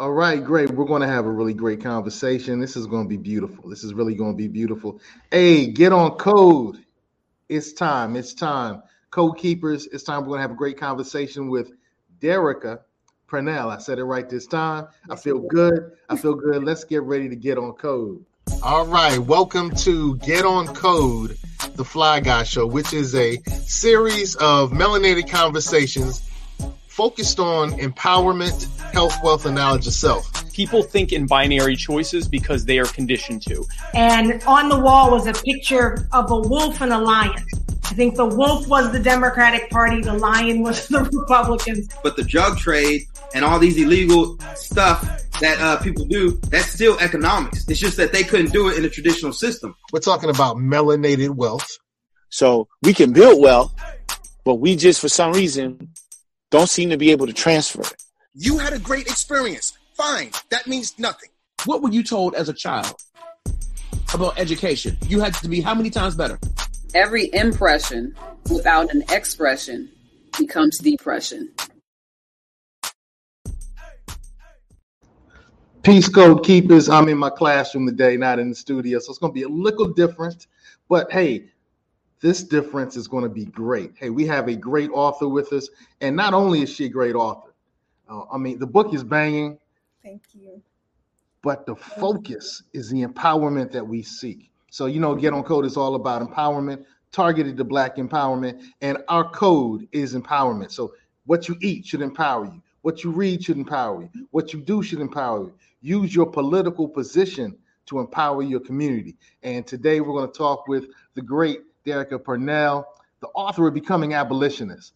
All right, great. We're going to have a really great conversation. This is going to be beautiful. This is really going to be beautiful. Hey, get on code. It's time. It's time. Code keepers, it's time. We're going to have a great conversation with Derecka Purnell. I said it right this time. I feel good. I feel good. Let's get ready to get on code. All right. Welcome to Get on Code, the Fly Guy Show, which is a series of melanated conversations focused on empowerment, health, wealth, and knowledge of self. People think in binary choices because they are conditioned to. And on the wall was a picture of a wolf and a lion. I think the wolf was the Democratic Party, the lion was the Republicans. But the drug trade and all these illegal stuff that uh, people do, that's still economics. It's just that they couldn't do it in the traditional system. We're talking about melanated wealth. So we can build wealth, but we just, for some reason, don't seem to be able to transfer it. You had a great experience. Fine. That means nothing. What were you told as a child about education? You had to be how many times better? Every impression without an expression becomes depression. Peace Code Keepers. I'm in my classroom today, not in the studio. So it's going to be a little different. But hey, this difference is going to be great. Hey, we have a great author with us, and not only is she a great author, uh, I mean, the book is banging. Thank you. But the focus is the empowerment that we seek. So, you know, Get on Code is all about empowerment, targeted to Black empowerment, and our code is empowerment. So, what you eat should empower you, what you read should empower you, what you do should empower you. Use your political position to empower your community. And today we're going to talk with the great Derecka Purnell, the author of Becoming Abolitionist.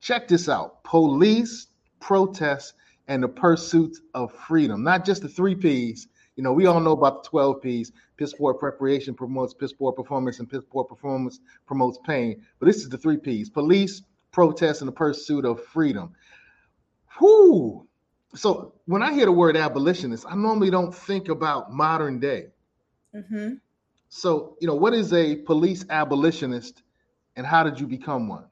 Check this out police, protests, and the pursuit of freedom. Not just the three P's. You know, we all know about the 12 P's. Piss poor preparation promotes piss poor performance, and piss poor performance promotes pain. But this is the three P's police, protests, and the pursuit of freedom. Whoo! So when I hear the word abolitionist, I normally don't think about modern day. Mm-hmm. So, you know, what is a police abolitionist and how did you become one?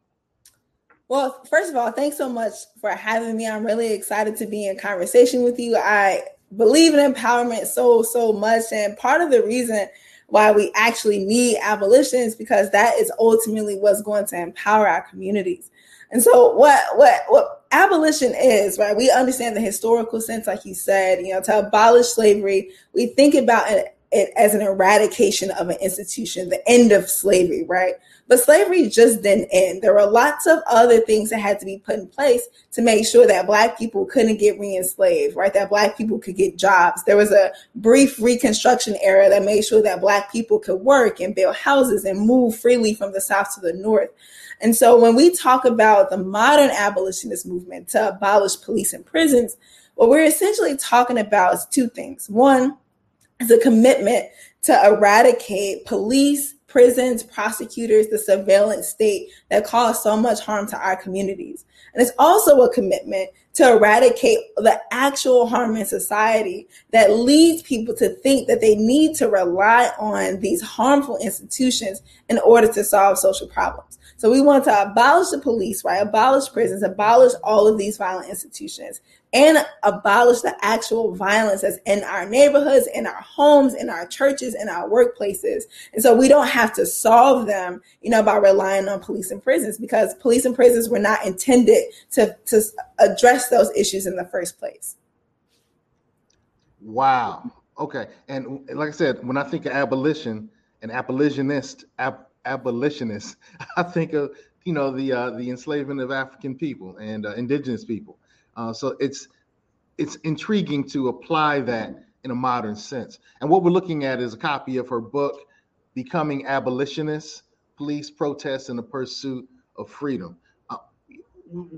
Well, first of all, thanks so much for having me. I'm really excited to be in conversation with you. I believe in empowerment so, so much. And part of the reason why we actually need abolition is because that is ultimately what's going to empower our communities. And so what what what abolition is, right? We understand the historical sense, like you said, you know, to abolish slavery, we think about it it as an eradication of an institution, the end of slavery, right? But slavery just didn't end. There were lots of other things that had to be put in place to make sure that Black people couldn't get re enslaved, right? That Black people could get jobs. There was a brief Reconstruction era that made sure that Black people could work and build houses and move freely from the South to the North. And so when we talk about the modern abolitionist movement to abolish police and prisons, what we're essentially talking about is two things. One, a commitment to eradicate police, prisons, prosecutors, the surveillance state that cause so much harm to our communities. And it's also a commitment to eradicate the actual harm in society that leads people to think that they need to rely on these harmful institutions in order to solve social problems. So we want to abolish the police, right? Abolish prisons, abolish all of these violent institutions, and abolish the actual violence that's in our neighborhoods, in our homes, in our churches, in our workplaces. And so we don't have to solve them, you know, by relying on police and prisons because police and prisons were not intended to, to address those issues in the first place. Wow. Okay. And like I said, when I think of abolition, and abolitionist, ab- abolitionist, I think of you know the uh, the enslavement of African people and uh, indigenous people. Uh, so it's it's intriguing to apply that in a modern sense. And what we're looking at is a copy of her book, Becoming Abolitionists: Police Protests and the Pursuit of Freedom. Uh,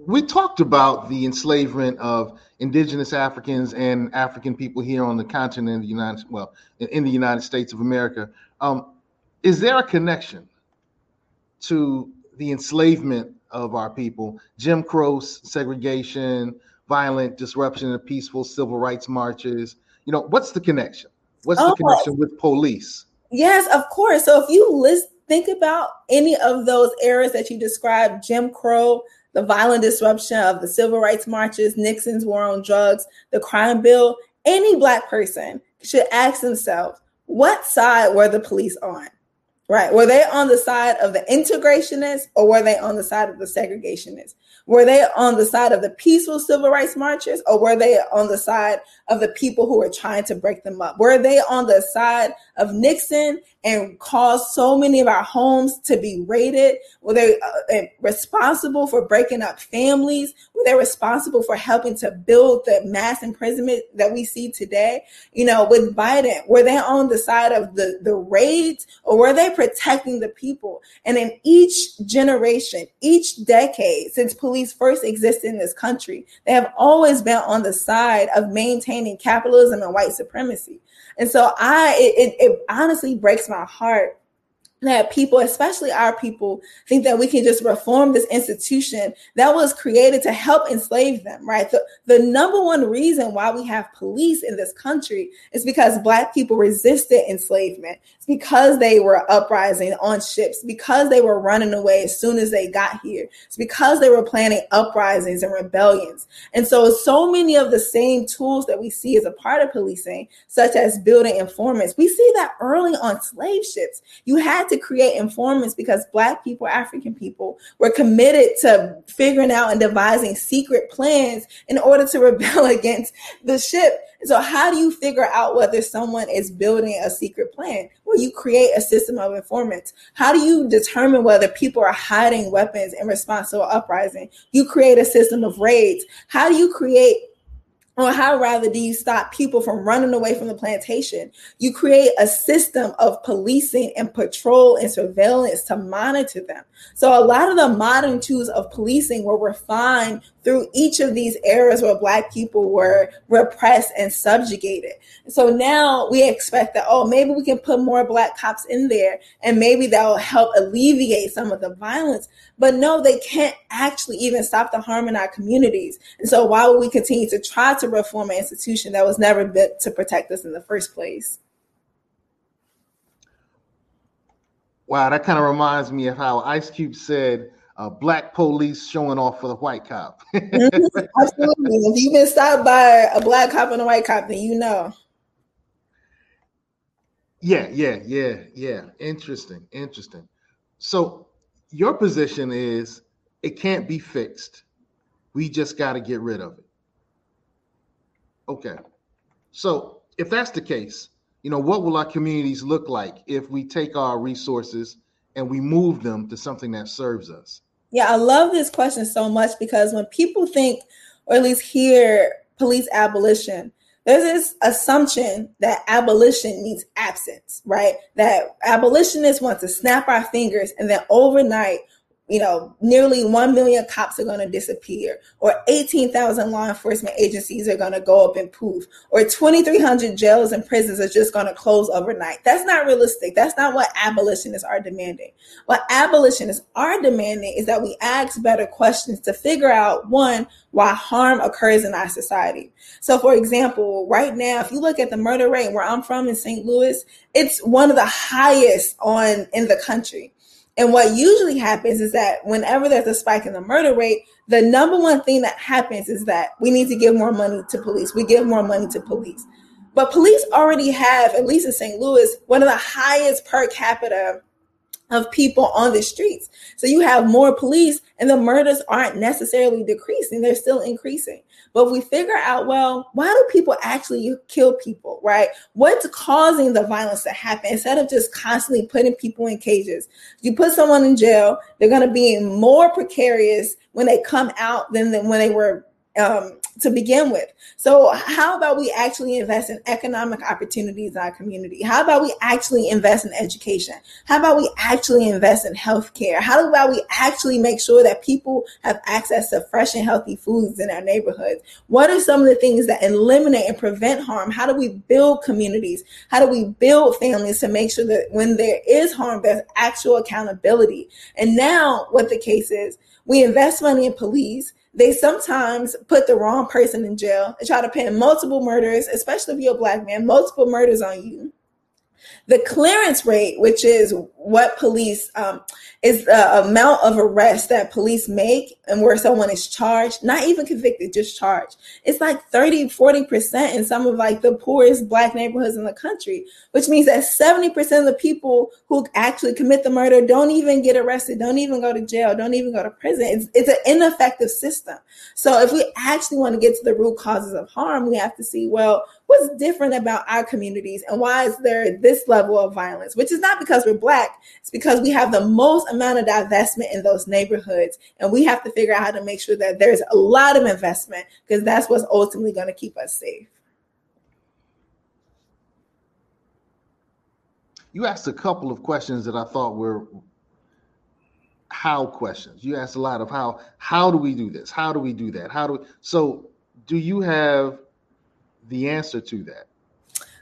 we talked about the enslavement of indigenous Africans and African people here on the continent of the United well in the United States of America. Um, is there a connection to the enslavement of our people, Jim Crow segregation, violent disruption of peaceful civil rights marches. You know, what's the connection? What's oh, the connection with police? Yes, of course. So if you list, think about any of those eras that you described, Jim Crow, the violent disruption of the civil rights marches, Nixon's war on drugs, the crime bill, any black person should ask themselves, what side were the police on? Right. Were they on the side of the integrationists or were they on the side of the segregationists? Were they on the side of the peaceful civil rights marchers or were they on the side of the people who were trying to break them up? Were they on the side of Nixon and caused so many of our homes to be raided? Were they uh, responsible for breaking up families? Were they responsible for helping to build the mass imprisonment that we see today? You know, with Biden, were they on the side of the, the raids or were they protecting the people? And in each generation, each decade since police police first existed in this country, they have always been on the side of maintaining capitalism and white supremacy. And so I, it, it, it honestly breaks my heart that people, especially our people, think that we can just reform this institution that was created to help enslave them, right? The, the number one reason why we have police in this country is because Black people resisted enslavement. Because they were uprising on ships, because they were running away as soon as they got here. It's because they were planning uprisings and rebellions. And so, so many of the same tools that we see as a part of policing, such as building informants, we see that early on slave ships. You had to create informants because Black people, African people, were committed to figuring out and devising secret plans in order to rebel against the ship. So, how do you figure out whether someone is building a secret plan? Well, you create a system of informants. How do you determine whether people are hiding weapons in response to an uprising? You create a system of raids. How do you create or how rather do you stop people from running away from the plantation? You create a system of policing and patrol and surveillance to monitor them. So a lot of the modern tools of policing were refined through each of these eras where black people were repressed and subjugated. So now we expect that, oh, maybe we can put more black cops in there and maybe that will help alleviate some of the violence. But no, they can't actually even stop the harm in our communities. And so why would we continue to try to reform an institution that was never built to protect us in the first place? Wow, that kind of reminds me of how Ice Cube said, uh, black police showing off for the white cop. mm-hmm, absolutely. If you've been stopped by a black cop and a white cop, then you know. Yeah, yeah, yeah, yeah. Interesting, interesting. So your position is it can't be fixed. We just got to get rid of it. Okay. So if that's the case, you know, what will our communities look like if we take our resources and we move them to something that serves us? Yeah, I love this question so much because when people think, or at least hear police abolition, there's this assumption that abolition means absence, right? That abolitionists want to snap our fingers and then overnight you know, nearly 1 million cops are going to disappear, or 18,000 law enforcement agencies are going to go up and poof, or 2,300 jails and prisons are just going to close overnight. That's not realistic. That's not what abolitionists are demanding. What abolitionists are demanding is that we ask better questions to figure out one, why harm occurs in our society. So, for example, right now, if you look at the murder rate where I'm from in St. Louis, it's one of the highest on in the country. And what usually happens is that whenever there's a spike in the murder rate, the number one thing that happens is that we need to give more money to police. We give more money to police. But police already have, at least in St. Louis, one of the highest per capita of people on the streets. So you have more police and the murders aren't necessarily decreasing, they're still increasing. But we figure out, well, why do people actually kill people, right? What's causing the violence to happen instead of just constantly putting people in cages? You put someone in jail, they're going to be more precarious when they come out than, than when they were um, to begin with. So, how about we actually invest in economic opportunities in our community? How about we actually invest in education? How about we actually invest in healthcare? How about we actually make sure that people have access to fresh and healthy foods in our neighborhoods? What are some of the things that eliminate and prevent harm? How do we build communities? How do we build families to make sure that when there is harm, there's actual accountability? And now, what the case is, we invest money in police they sometimes put the wrong person in jail and try to pin multiple murders, especially if you're a black man, multiple murders on you. The clearance rate, which is what police um, is the amount of arrests that police make and where someone is charged, not even convicted, just charged. It's like 30, 40% in some of like the poorest black neighborhoods in the country, which means that 70% of the people who actually commit the murder don't even get arrested, don't even go to jail, don't even go to prison. It's, it's an ineffective system. So if we actually want to get to the root causes of harm, we have to see, well, what's different about our communities and why is there this level of violence, which is not because we're black, it's because we have the most amount of divestment in those neighborhoods. And we have to figure out how to make sure that there's a lot of investment because that's what's ultimately going to keep us safe. You asked a couple of questions that I thought were how questions. You asked a lot of how how do we do this? How do we do that? How do we, so do you have the answer to that?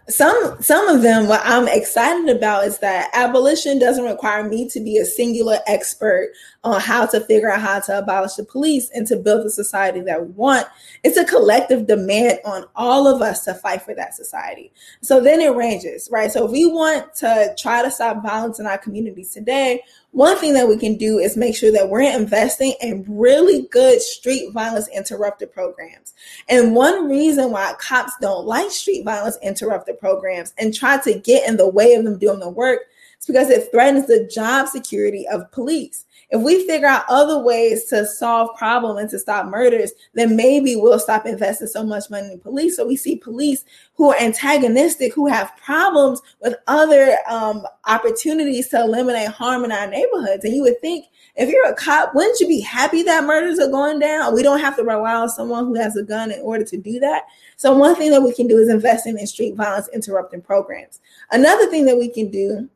some some of them what i'm excited about is that abolition doesn't require me to be a singular expert on how to figure out how to abolish the police and to build the society that we want. It's a collective demand on all of us to fight for that society. So then it ranges right? So if we want to try to stop violence in our communities today one thing that we can do is make sure that we're investing in really good street violence interrupted programs. And one reason why cops don't like street violence interrupted programs and try to get in the way of them doing the work is because it threatens the job security of police. If we figure out other ways to solve problems and to stop murders, then maybe we'll stop investing so much money in police. So we see police who are antagonistic, who have problems with other um, opportunities to eliminate harm in our neighborhoods. And you would think if you're a cop, wouldn't you be happy that murders are going down? We don't have to rely on someone who has a gun in order to do that. So one thing that we can do is investing in street violence interrupting programs. Another thing that we can do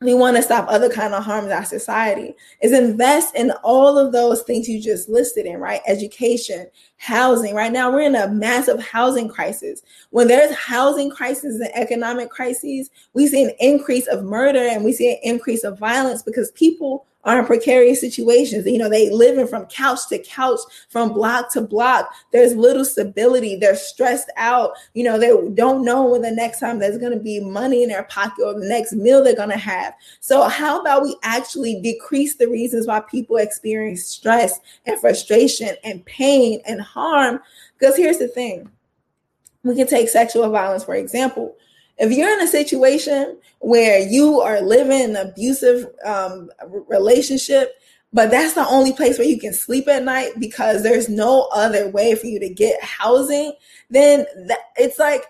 we want to stop other kind of harm in our society. Is invest in all of those things you just listed in right? Education housing. Right now we're in a massive housing crisis. When there's housing crisis and economic crises we see an increase of murder and we see an increase of violence because people are in precarious situations. You know, they living from couch to couch, from block to block. There's little stability. They're stressed out. You know, they don't know when the next time there's going to be money in their pocket or the next meal they're going to have. So, how about we actually decrease the reasons why people experience stress and frustration and pain and harm? Because here's the thing we can take sexual violence, for example if you're in a situation where you are living an abusive um, relationship, but that's the only place where you can sleep at night because there's no other way for you to get housing, then that, it's like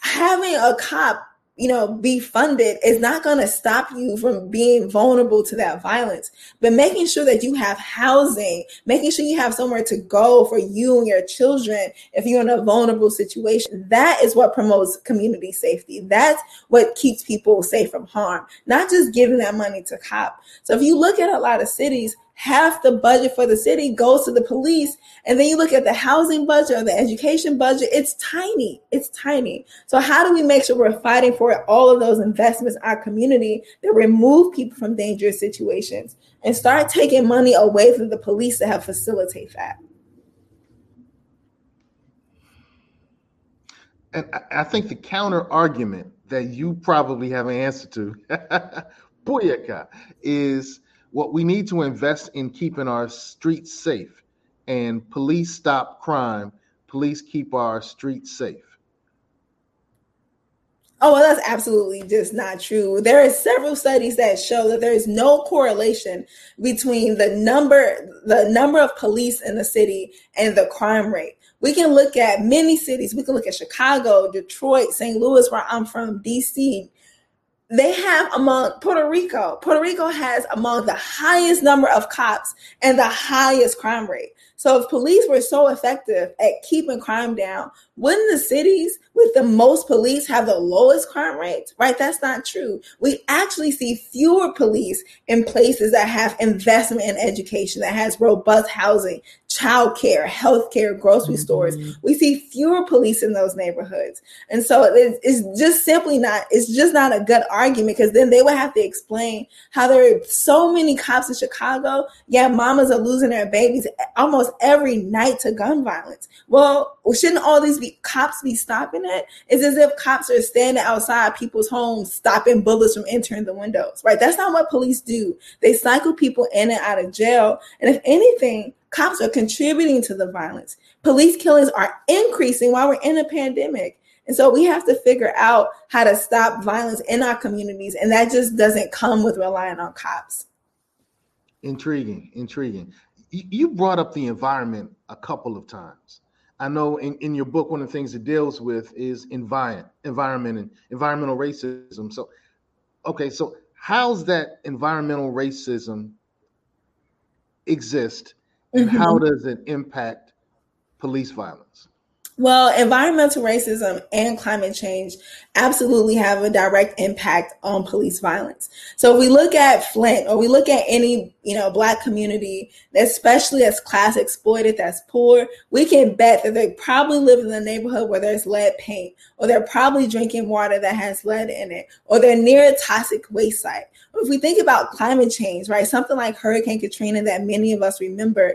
having a cop you know, be funded is not going to stop you from being vulnerable to that violence. But making sure that you have housing, making sure you have somewhere to go for you and your children if you're in a vulnerable situation, that is what promotes community safety. That's what keeps people safe from harm, not just giving that money to cop. So if you look at a lot of cities, half the budget for the city goes to the police. And then you look at the housing budget or the education budget, it's tiny. It's tiny. So, how do we make sure we're fighting for all of those investments in our community that remove people from dangerous situations and start taking money away from the police to help facilitate that? And I think the counter argument that you probably have an answer to, Booyaka, is what we need to invest in keeping our streets safe and police stop crime police keep our streets safe Oh, well, that's absolutely just not true. There are several studies that show that there is no correlation between the number the number of police in the city and the crime rate. We can look at many cities. We can look at Chicago, Detroit, St. Louis, where I'm from, DC, they have among Puerto Rico, Puerto Rico has among the highest number of cops and the highest crime rate. So if police were so effective at keeping crime down, wouldn't the cities with the most police have the lowest crime rates? Right? That's not true. We actually see fewer police in places that have investment in education, that has robust housing, childcare, healthcare, grocery mm-hmm. stores. We see fewer police in those neighborhoods. And so it's, it's just simply not, it's just not a good argument because then they would have to explain how there are so many cops in Chicago, yeah, mamas are losing their babies almost almost every night to gun violence. Well, shouldn't all these be cops be stopping it? It's as if cops are standing outside people's homes, stopping bullets from entering the windows, right? That's not what police do. They cycle people in and out of jail. And if anything, cops are contributing to the violence. Police killings are increasing while we're in a pandemic. And so we have to figure out how to stop violence in our communities. And that just doesn't come with relying on cops. Intriguing, intriguing. You brought up the environment a couple of times. I know in, in your book, one of the things it deals with is environment, environment and environmental racism. So, okay, so how's that environmental racism exist and mm-hmm. how does it impact police violence? Well, environmental racism and climate change absolutely have a direct impact on police violence. So if we look at Flint or we look at any, you know, black community, especially as class exploited, that's poor, we can bet that they probably live in a neighborhood where there's lead paint, or they're probably drinking water that has lead in it, or they're near a toxic waste site. If we think about climate change, right, something like Hurricane Katrina that many of us remember,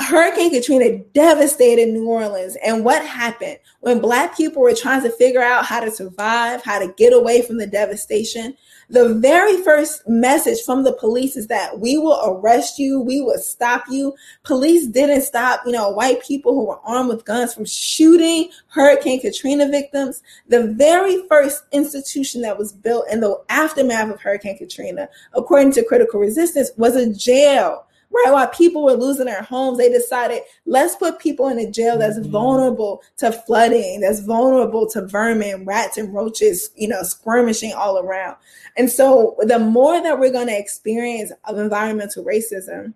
Hurricane Katrina devastated New Orleans. And what happened when Black people were trying to figure out how to survive, how to get away from the devastation? The very first message from the police is that we will arrest you, we will stop you. Police didn't stop, you know, white people who were armed with guns from shooting Hurricane Katrina victims. The very first institution that was built in the aftermath of Hurricane Katrina, according to Critical Resistance, was a jail right? While people were losing their homes, they decided let's put people in a jail that's mm-hmm. vulnerable to flooding, that's vulnerable to vermin, rats, and roaches, you know, skirmishing all around. And so, the more that we're going to experience of environmental racism,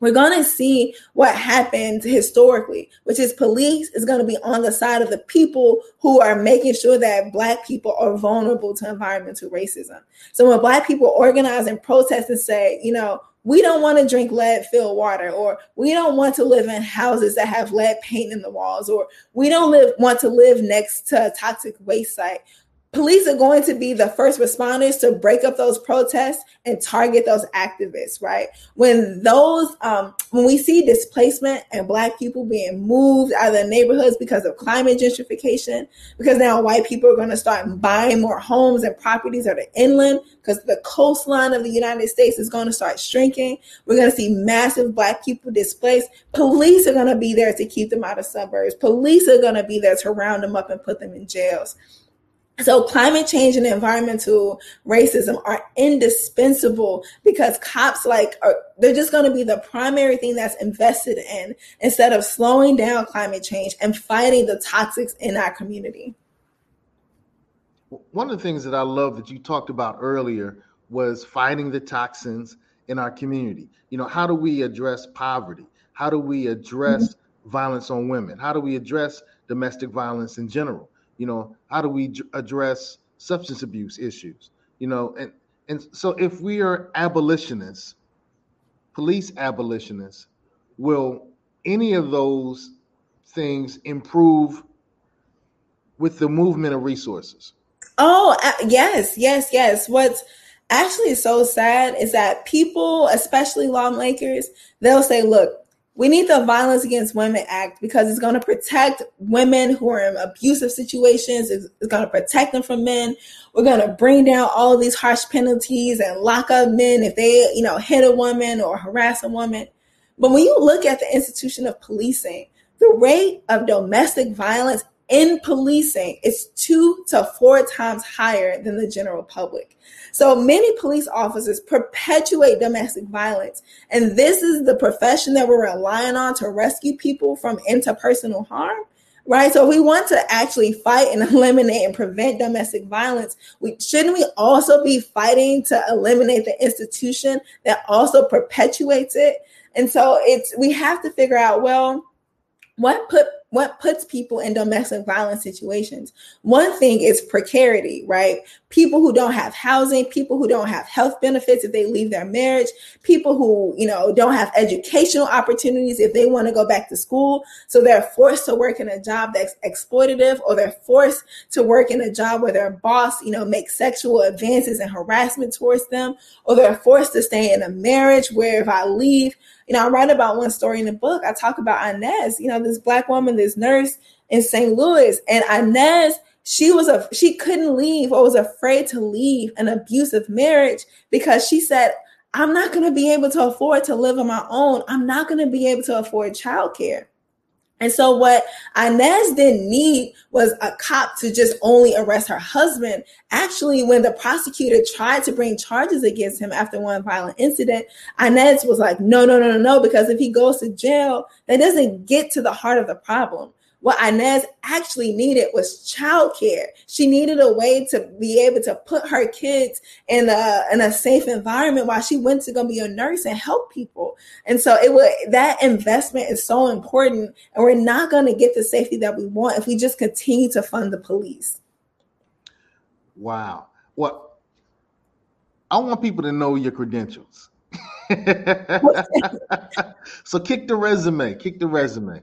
we're going to see what happened historically, which is police is going to be on the side of the people who are making sure that Black people are vulnerable to environmental racism. So when Black people organize and protest and say, you know, we don't want to drink lead filled water or we don't want to live in houses that have lead paint in the walls or we don't live want to live next to a toxic waste site police are going to be the first responders to break up those protests and target those activists right? When those um, when we see displacement and black people being moved out of their neighborhoods because of climate gentrification because now white people are going to start buying more homes and properties that are inland because the coastline of the united states is going to start shrinking. We're going to see massive black people displaced. Police are going to be there to keep them out of suburbs. Police are going to be there to round them up and put them in jails so climate change and environmental racism are indispensable because cops like are they're just going to be the primary thing that's invested in instead of slowing down climate change and fighting the toxics in our community. One of the things that I love that you talked about earlier was fighting the toxins in our community. You know, how do we address poverty? How do we address mm-hmm. violence on women? How do we address domestic violence in general? You know how do we address substance abuse issues you know? And and so if we are abolitionists police abolitionists will any of those things improve with the movement of resources? Oh yes yes yes. What's actually so sad is that people especially lawmakers they'll say look we need the Violence Against Women Act because it's going to protect women who are in abusive situations. It's, it's going to protect them from men. We're going to bring down all these harsh penalties and lock up men if they, you know, hit a woman or harass a woman. But when you look at the institution of policing, the rate of domestic violence in policing is two to four times higher than the general public. So many police officers perpetuate domestic violence. And this is the profession that we're relying on to rescue people from interpersonal harm. Right. So we want to actually fight and eliminate and prevent domestic violence. We shouldn't we also be fighting to eliminate the institution that also perpetuates it? And so it's we have to figure out, well, what put what puts people in domestic violence situations? One thing is precarity right? People who don't have housing people who don't have health benefits if they leave their marriage people who you know don't have educational opportunities if they want to go back to school. So they're forced to work in a job that's exploitative or they're forced to work in a job where their boss you know makes sexual advances and harassment towards them or they're forced to stay in a marriage where if i leave You know, I write about one story in the book. I talk about Inez, you know, this black woman, this nurse in St. Louis. And Inez, she was a she couldn't leave or was afraid to leave an abusive marriage because she said, I'm not going to be able to afford to live on my own. I'm not going to be able to afford childcare. And so, what Inez didn't need was a cop to just only arrest her husband. Actually, when the prosecutor tried to bring charges against him after one violent incident, Inez was like, no, no, no, no, no, because if he goes to jail, that doesn't get to the heart of the problem. What Inez actually needed was childcare. She needed a way to be able to put her kids in a in a safe environment while she went to go be a nurse and help people. And so it would that investment is so important, and we're not going to get the safety that we want if we just continue to fund the police. Wow. Well, I want people to know your credentials. so kick the resume. Kick the resume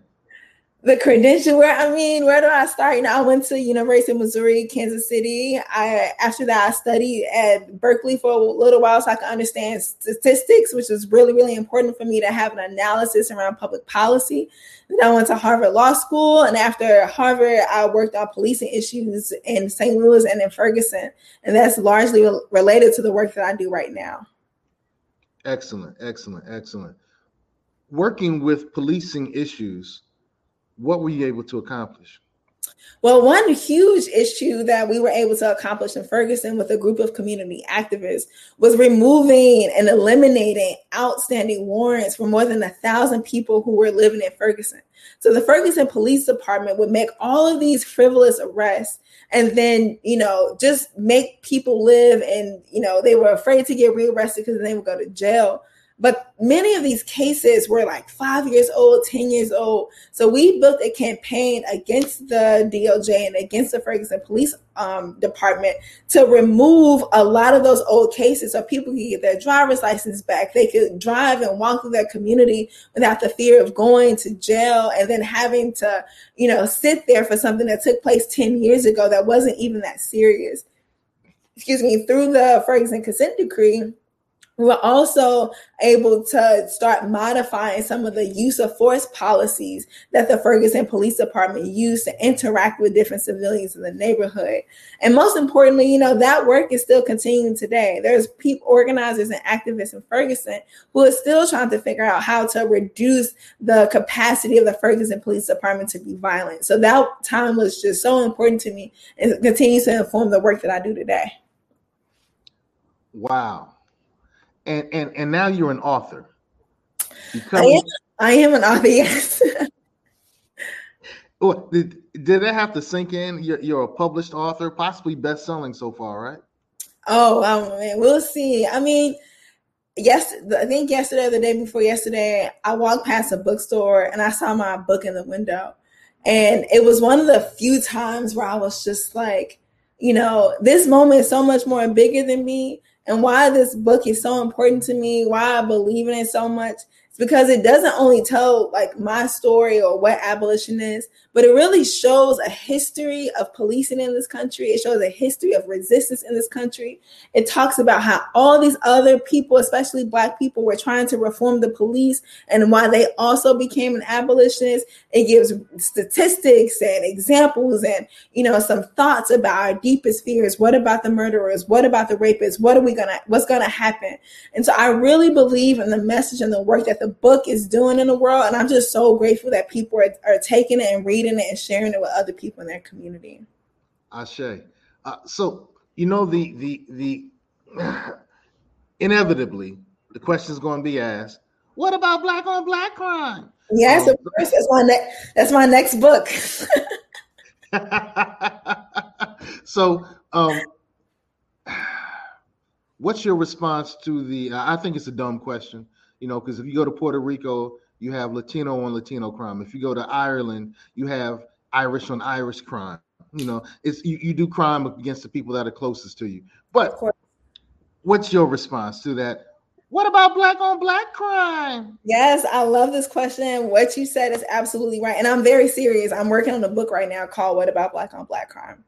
the credential where I mean, where do I start? You know, I went to University of Missouri, Kansas City. I after that I studied at Berkeley for a little while so I could understand statistics, which was really, really important for me to have an analysis around public policy. Then I went to Harvard Law School, and after Harvard, I worked on policing issues in St. Louis and in Ferguson, and that's largely related to the work that I do right now. Excellent, excellent, excellent. Working with policing issues what were you able to accomplish? Well, one huge issue that we were able to accomplish in Ferguson with a group of community activists was removing and eliminating outstanding warrants for more than a thousand people who were living in Ferguson. So the Ferguson Police Department would make all of these frivolous arrests and then, you know, just make people live and, you know, they were afraid to get rearrested because they would go to jail. But many of these cases were like five years old, 10 years old. So we built a campaign against the DOJ and against the Ferguson Police um, Department to remove a lot of those old cases so people could get their driver's license back. They could drive and walk through their community without the fear of going to jail and then having to, you know, sit there for something that took place 10 years ago that wasn't even that serious. Excuse me, through the Ferguson consent decree were also able to start modifying some of the use of force policies that the Ferguson Police Department used to interact with different civilians in the neighborhood. And most importantly, you know, that work is still continuing today. There's people, organizers and activists in Ferguson who are still trying to figure out how to reduce the capacity of the Ferguson Police Department to be violent. So that time was just so important to me and continues to inform the work that I do today. Wow and and and now you're an author. I am, I am an author. Yes. well, did did it have to sink in? You're, you're a published author, possibly best selling so far, right? Oh, um, we'll see. I mean, yes, I think yesterday or the day before yesterday, I walked past a bookstore and I saw my book in the window. And it was one of the few times where I was just like, you know, this moment is so much more bigger than me and why this book is so important to me, why I believe in it so much, because it doesn't only tell like my story or what abolition is, but it really shows a history of policing in this country. It shows a history of resistance in this country. It talks about how all these other people, especially black people, were trying to reform the police and why they also became an abolitionist. It gives statistics and examples and you know some thoughts about our deepest fears. What about the murderers? What about the rapists? What are we gonna what's gonna happen? And so I really believe in the message and the work that the book is doing in the world. And I'm just so grateful that people are, are taking it and reading reading it and sharing it with other people in their community. Ashe. Uh, so you know the the the inevitably the question is going to be asked. What about black on black crime? Yes, um, of course. That's my next. That's my next book. so, um, what's your response to the? Uh, I think it's a dumb question, you know, because if you go to Puerto Rico, you have Latino on Latino crime. If you go to Ireland, you have Irish on Irish crime. You know, it's you, you do crime against the people that are closest to you. But what's your response to that? What about black on black crime? Yes, I love this question. What you said is absolutely right. And I'm very serious. I'm working on a book right now called What About Black on Black Crime.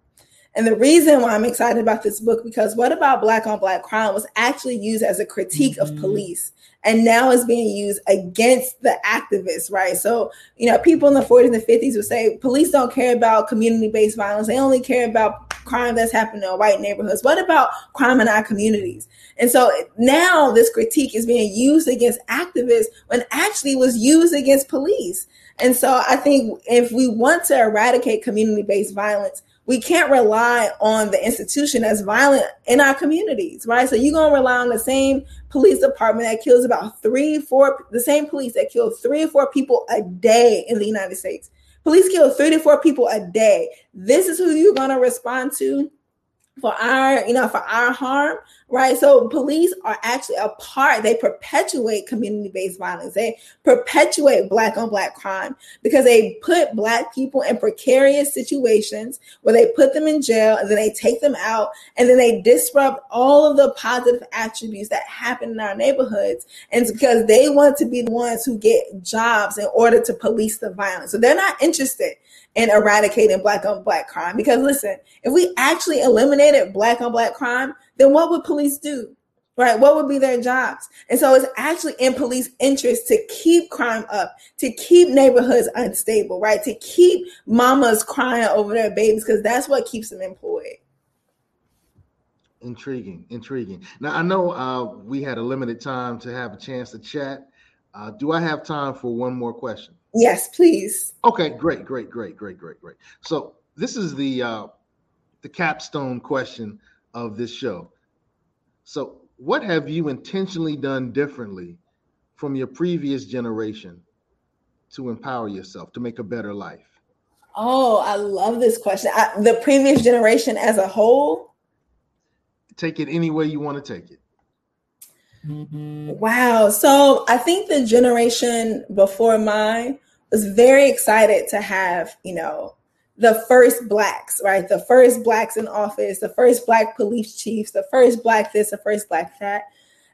And the reason why I'm excited about this book because what about black on black crime was actually used as a critique mm-hmm. of police and now it's being used against the activists, right? So, you know, people in the 40s and the 50s would say police don't care about community based violence, they only care about crime that's happening in white neighborhoods. What about crime in our communities? And so now this critique is being used against activists when actually was used against police. And so I think if we want to eradicate community based violence, we can't rely on the institution as violent in our communities, right? So you're gonna rely on the same police department that kills about three, four, the same police that kill three or four people a day in the United States. Police kill three to four people a day. This is who you're gonna respond to for our, you know, for our harm, right? So police are actually a part, they perpetuate community-based violence. They perpetuate black on black crime because they put black people in precarious situations where they put them in jail and then they take them out and then they disrupt all of the positive attributes that happen in our neighborhoods. And it's because they want to be the ones who get jobs in order to police the violence. So they're not interested in eradicating black on black crime. Because listen, if we actually eliminated black on black crime, then what would police do? Right? What would be their jobs? And so it's actually in police interest to keep crime up, to keep neighborhoods unstable, right? To keep mamas crying over their babies because that's what keeps them employed. Intriguing, intriguing. Now I know uh, we had a limited time to have a chance to chat. Uh, do I have time for one more question? Yes, please. Okay, great, great, great, great, great, great. So this is the uh, the capstone question of this show. So, what have you intentionally done differently from your previous generation to empower yourself to make a better life? Oh, I love this question. I, the previous generation as a whole. Take it any way you want to take it. Wow. So I think the generation before mine was very excited to have, you know, the first blacks, right? The first blacks in office, the first black police chiefs, the first black this, the first black that.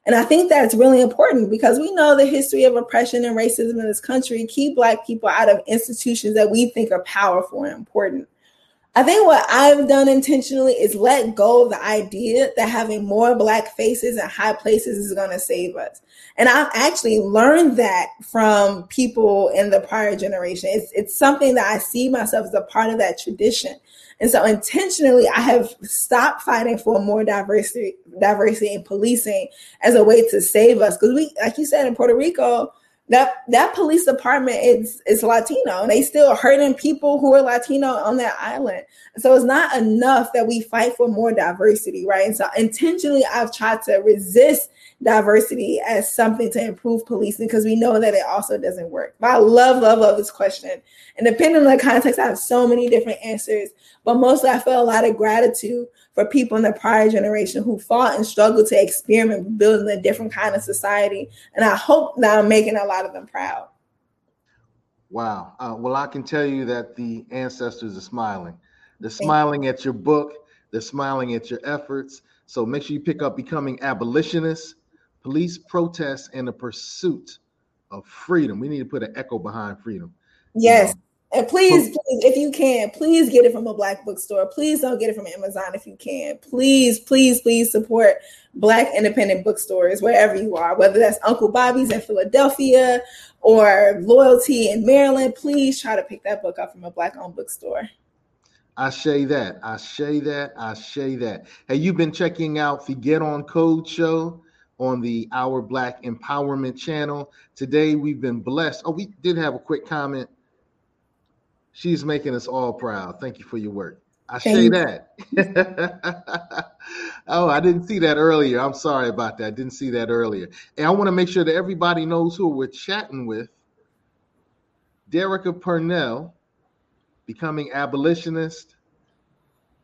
And I think that's really important because we know the history of oppression and racism in this country keep black people out of institutions that we think are powerful and important. I think what I've done intentionally is let go of the idea that having more black faces in high places is going to save us. And I've actually learned that from people in the prior generation. It's, it's something that I see myself as a part of that tradition. And so intentionally, I have stopped fighting for more diversity, diversity in policing as a way to save us. Because we, like you said, in Puerto Rico, that that police department is is Latino and they still hurting people who are Latino on that island. So it's not enough that we fight for more diversity, right? And so intentionally I've tried to resist diversity as something to improve policing because we know that it also doesn't work. But I love, love, love this question. And depending on the context, I have so many different answers. But mostly I feel a lot of gratitude for people in the prior generation who fought and struggled to experiment building a different kind of society. And I hope that I'm making a lot of them proud. Wow. Uh, well, I can tell you that the ancestors are smiling. They're Thank smiling you. at your book. They're smiling at your efforts. So make sure you pick up Becoming Abolitionists, Police Protests, and the Pursuit of Freedom. We need to put an echo behind freedom. Yes. And please, please, if you can, please get it from a black bookstore. Please don't get it from Amazon if you can. Please, please, please support black independent bookstores wherever you are, whether that's Uncle Bobbie's in Philadelphia or Loyalty in Maryland. Please try to pick that book up from a black owned bookstore. I say that. I say that. I say that. Hey, you've been checking out the Get On Code show on the Our Black Empowerment channel. Today we've been blessed. Oh, we did have a quick comment She's making us all proud. Thank you for your work. I Thank say that. oh, I didn't see that earlier. I'm sorry about that. I didn't see that earlier. And I want to make sure that everybody knows who we're chatting with. Derecka Purnell, becoming abolitionist,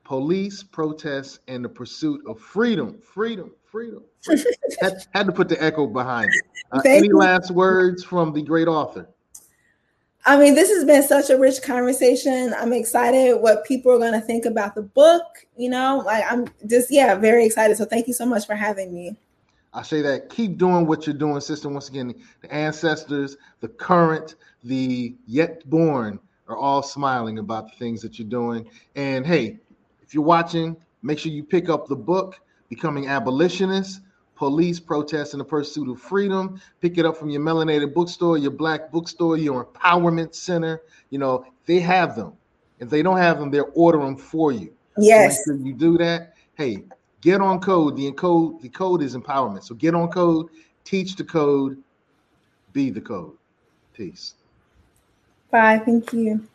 police protests, and the pursuit of freedom. Freedom, freedom. freedom. had, had, to put the echo behind it. Uh, any you. last words from the great author? I mean, this has been such a rich conversation. I'm excited what people are going to think about the book. You know, like I'm just, yeah, very excited. So thank you so much for having me. I say that keep doing what you're doing, sister. Once again, the ancestors, the current, the yet born are all smiling about the things that you're doing. And hey, If you're watching, make sure you pick up the book, Becoming Abolitionists, Police Protest in the Pursuit of Freedom. Pick it up from your melanated bookstore, your black bookstore, your empowerment center. You know, they have them. If they don't have them, they'll order them for you. Yes. So sure you do that. Hey, get on code. The encode, the code is empowerment. So get on code, teach the code, be the code. Peace. Bye. Thank you.